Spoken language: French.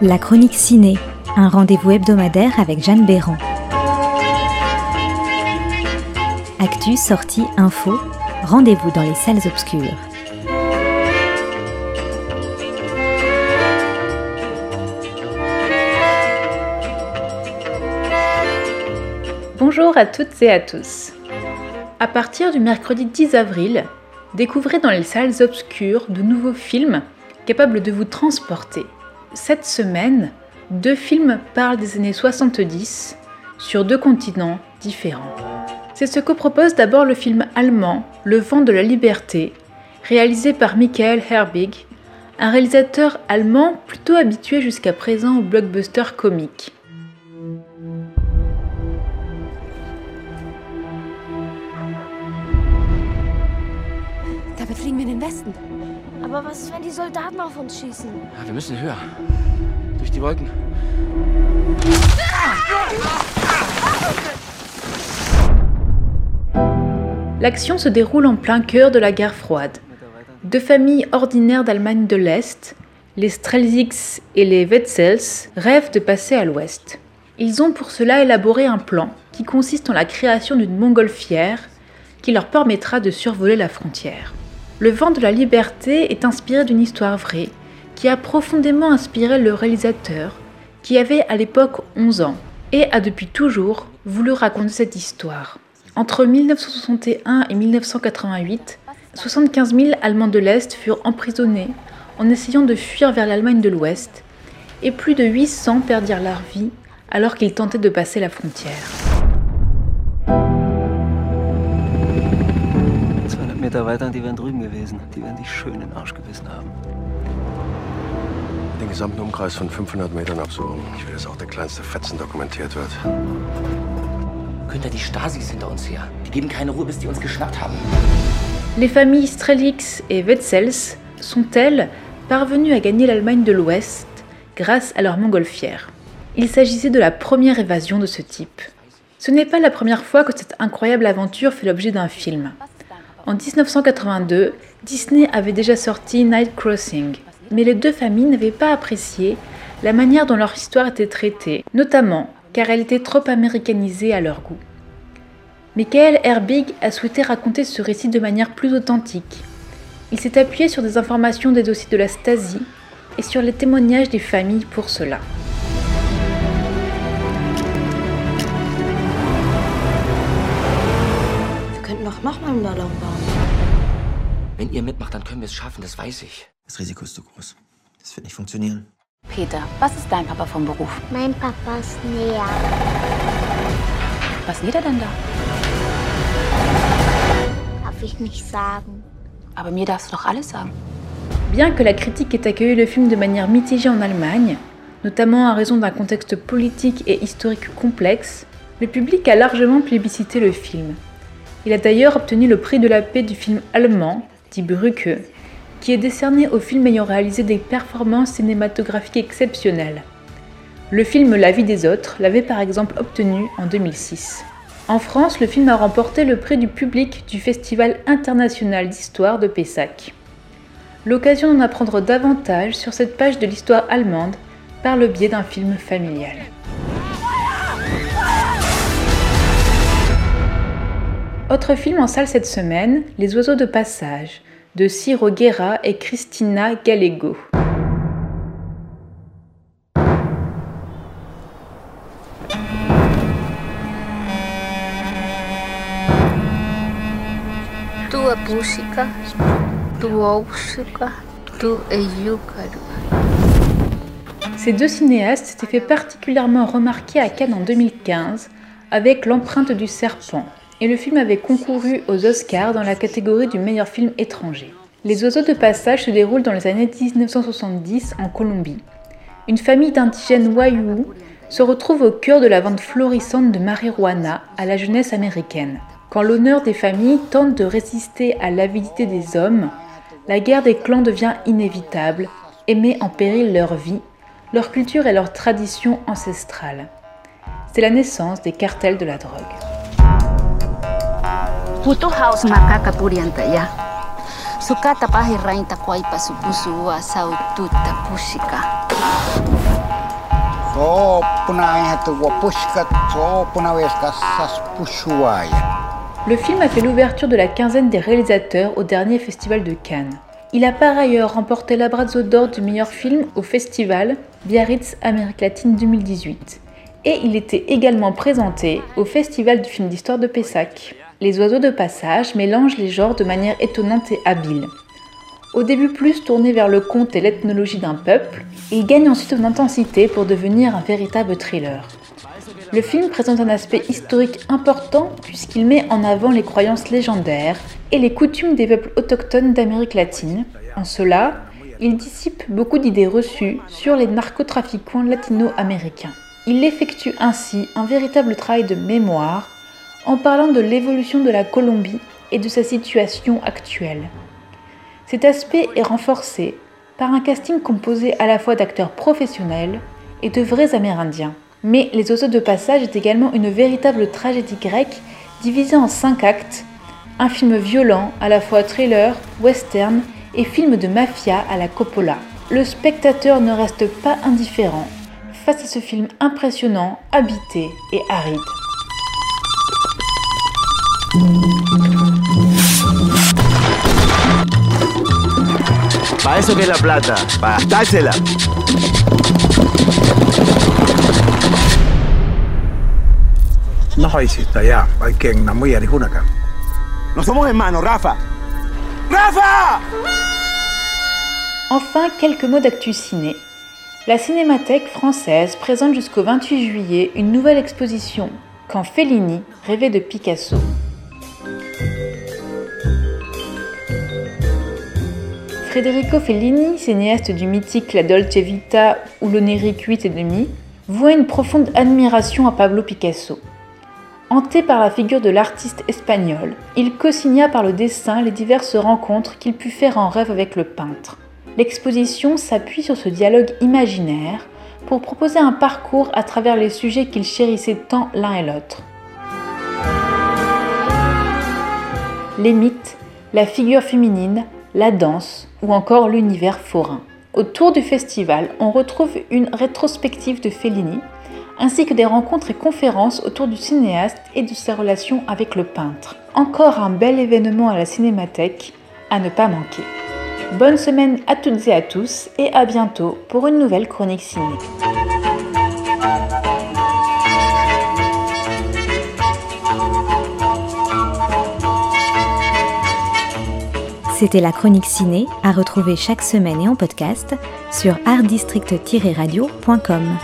La chronique ciné, un rendez-vous hebdomadaire avec Jeanne Béran. Actu, sortie, info, rendez-vous dans les salles obscures. Bonjour à toutes et à tous. À partir du mercredi 10 avril, découvrez dans les salles obscures de nouveaux films capables de vous transporter. Cette semaine, deux films parlent des années 70 sur deux continents différents. C'est ce que propose d'abord le film allemand Le vent de la liberté, réalisé par Michael Herbig, un réalisateur allemand plutôt habitué jusqu'à présent au blockbuster comique. Aber was ist, wenn die Soldaten auf uns schießen? Ja, wir müssen höher. Durch die Wolken. L'action se déroule en plein cœur de la guerre froide. Deux familles ordinaires d'Allemagne de l'Est, les Strelzigs et les Wetzels, rêvent de passer à l'Ouest. Ils ont pour cela élaboré un plan qui consiste en la création d'une montgolfière qui leur permettra de survoler la frontière. Le vent de la liberté est inspiré d'une histoire vraie qui a profondément inspiré le réalisateur, qui avait à l'époque 11 ans et a depuis toujours voulu raconter cette histoire. Entre 1961 et 1988, 75 000 Allemands de l'Est furent emprisonnés en essayant de fuir vers l'Allemagne de l'Ouest, et plus de 800 perdirent leur vie alors qu'ils tentaient de passer la frontière. 200 Meter weiter, die wären drüben gewesen. Die werden dich schön in den Arsch gebissen haben. Den gesamten Umkreis von 500 Metern absuchen. Ich will, dass auch der kleinste Fetzen dokumentiert wird. Günther, die Stasi ist hinter uns her. Die geben keine Ruhe, bis die uns geschnappt haben. Les familles Strelix et Wetzels sont-elles parvenues à gagner l'Allemagne de l'Ouest grâce à leur montgolfière Il s'agissait de la première évasion de ce type. Ce n'est pas la première fois que cette incroyable aventure fait l'objet d'un film. En 1982, Disney avait déjà sorti Night Crossing, mais les deux familles n'avaient pas apprécié la manière dont leur histoire était traitée, notamment car elle était trop américanisée à leur goût. Michael Herbig a souhaité raconter ce récit de manière plus authentique. Il s'est appuyé sur des informations des dossiers de la Stasi et sur les témoignages des familles pour cela. Doch nochmal einen Ballon bauen. Wenn ihr mitmacht, dann können wir es schaffen, das weiß ich. Das Risiko ist zu groß. Das wird nicht funktionieren. Peter, was ist dein Papa vom Beruf? Mein Papa ist näher. Was näht er denn da? Darf ich nicht sagen. Aber mir darfst du doch alles sagen. Bien que la critique ait accueilli le film de manière mitigée en Allemagne, notamment à raison d'un contexte politique et historique complexe, le public a largement plébiscité le film. Il a d'ailleurs obtenu le prix de la paix du film allemand, dit Brücke, qui est décerné au film ayant réalisé des performances cinématographiques exceptionnelles. Le film La vie des autres l'avait par exemple obtenu en 2006. En France, le film a remporté le prix du public du Festival international d'histoire de Pessac. L'occasion d'en apprendre davantage sur cette page de l'histoire allemande par le biais d'un film familial. Autre film en salle cette semaine, Les oiseaux de passage, de Ciro Guerra et Christina Gallego. Tu tu tu. Ces deux cinéastes s'étaient fait particulièrement remarquer à Cannes en 2015 avec L'empreinte du serpent, et le film avait concouru aux Oscars dans la catégorie du meilleur film étranger. Les oiseaux de passage se déroulent dans les années 1970 en Colombie. Une famille d'indigènes Wayuu se retrouve au cœur de la vente florissante de marijuana à la jeunesse américaine. Quand l'honneur des familles tente de résister à l'avidité des hommes, la guerre des clans devient inévitable et met en péril leur vie, leur culture et leur tradition ancestrale. C'est la naissance des cartels de la drogue. House ya. Sukata wa saututa. Le film a fait l'ouverture de la quinzaine des réalisateurs au dernier festival de Cannes. Il a par ailleurs remporté l'Abrazo d'or du meilleur film au festival Biarritz Amérique latine 2018. Et il était également présenté au festival du film d'histoire de Pessac. Les oiseaux de passage mélangent les genres de manière étonnante et habile. Au début plus tourné vers le conte et l'ethnologie d'un peuple, il gagne ensuite en intensité pour devenir un véritable thriller. Le film présente un aspect historique important puisqu'il met en avant les croyances légendaires et les coutumes des peuples autochtones d'Amérique latine. En cela, il dissipe beaucoup d'idées reçues sur les narcotrafiquants latino-américains. Il effectue ainsi un véritable travail de mémoire en parlant de l'évolution de la Colombie et de sa situation actuelle. Cet aspect est renforcé par un casting composé à la fois d'acteurs professionnels et de vrais Amérindiens. Mais Les Oiseaux de Passage est également une véritable tragédie grecque divisée en cinq actes, un film violent, à la fois thriller, western et film de mafia à la Coppola. Le spectateur ne reste pas indifférent face à ce film impressionnant, habité et aride. Para eso que es la plata, para gastársela. No hiciste ya, hay que en Namuya ni acá. No somos hermanos, Rafa. Rafa Enfin, quelques mots d'actu ciné. La Cinémathèque française présente jusqu'au 28 juillet une nouvelle exposition Quand Fellini rêvait de Picasso. Federico Fellini, cinéaste du mythique La Dolce Vita ou l'onérique 8 et voit une profonde admiration à Pablo Picasso. Hanté par la figure de l'artiste espagnol, il co-signa par le dessin les diverses rencontres qu'il put faire en rêve avec le peintre. L'exposition s'appuie sur ce dialogue imaginaire pour proposer un parcours à travers les sujets qu'il chérissait tant l'un et l'autre. Les mythes, la figure féminine, la danse ou encore l'univers forain. Autour du festival, on retrouve une rétrospective de Fellini ainsi que des rencontres et conférences autour du cinéaste et de ses relations avec le peintre. Encore un bel événement à la Cinémathèque à ne pas manquer. Bonne semaine à toutes et à tous et à bientôt pour une nouvelle chronique ciné. C'était la chronique ciné à retrouver chaque semaine et en podcast sur artdistrict-radio.com.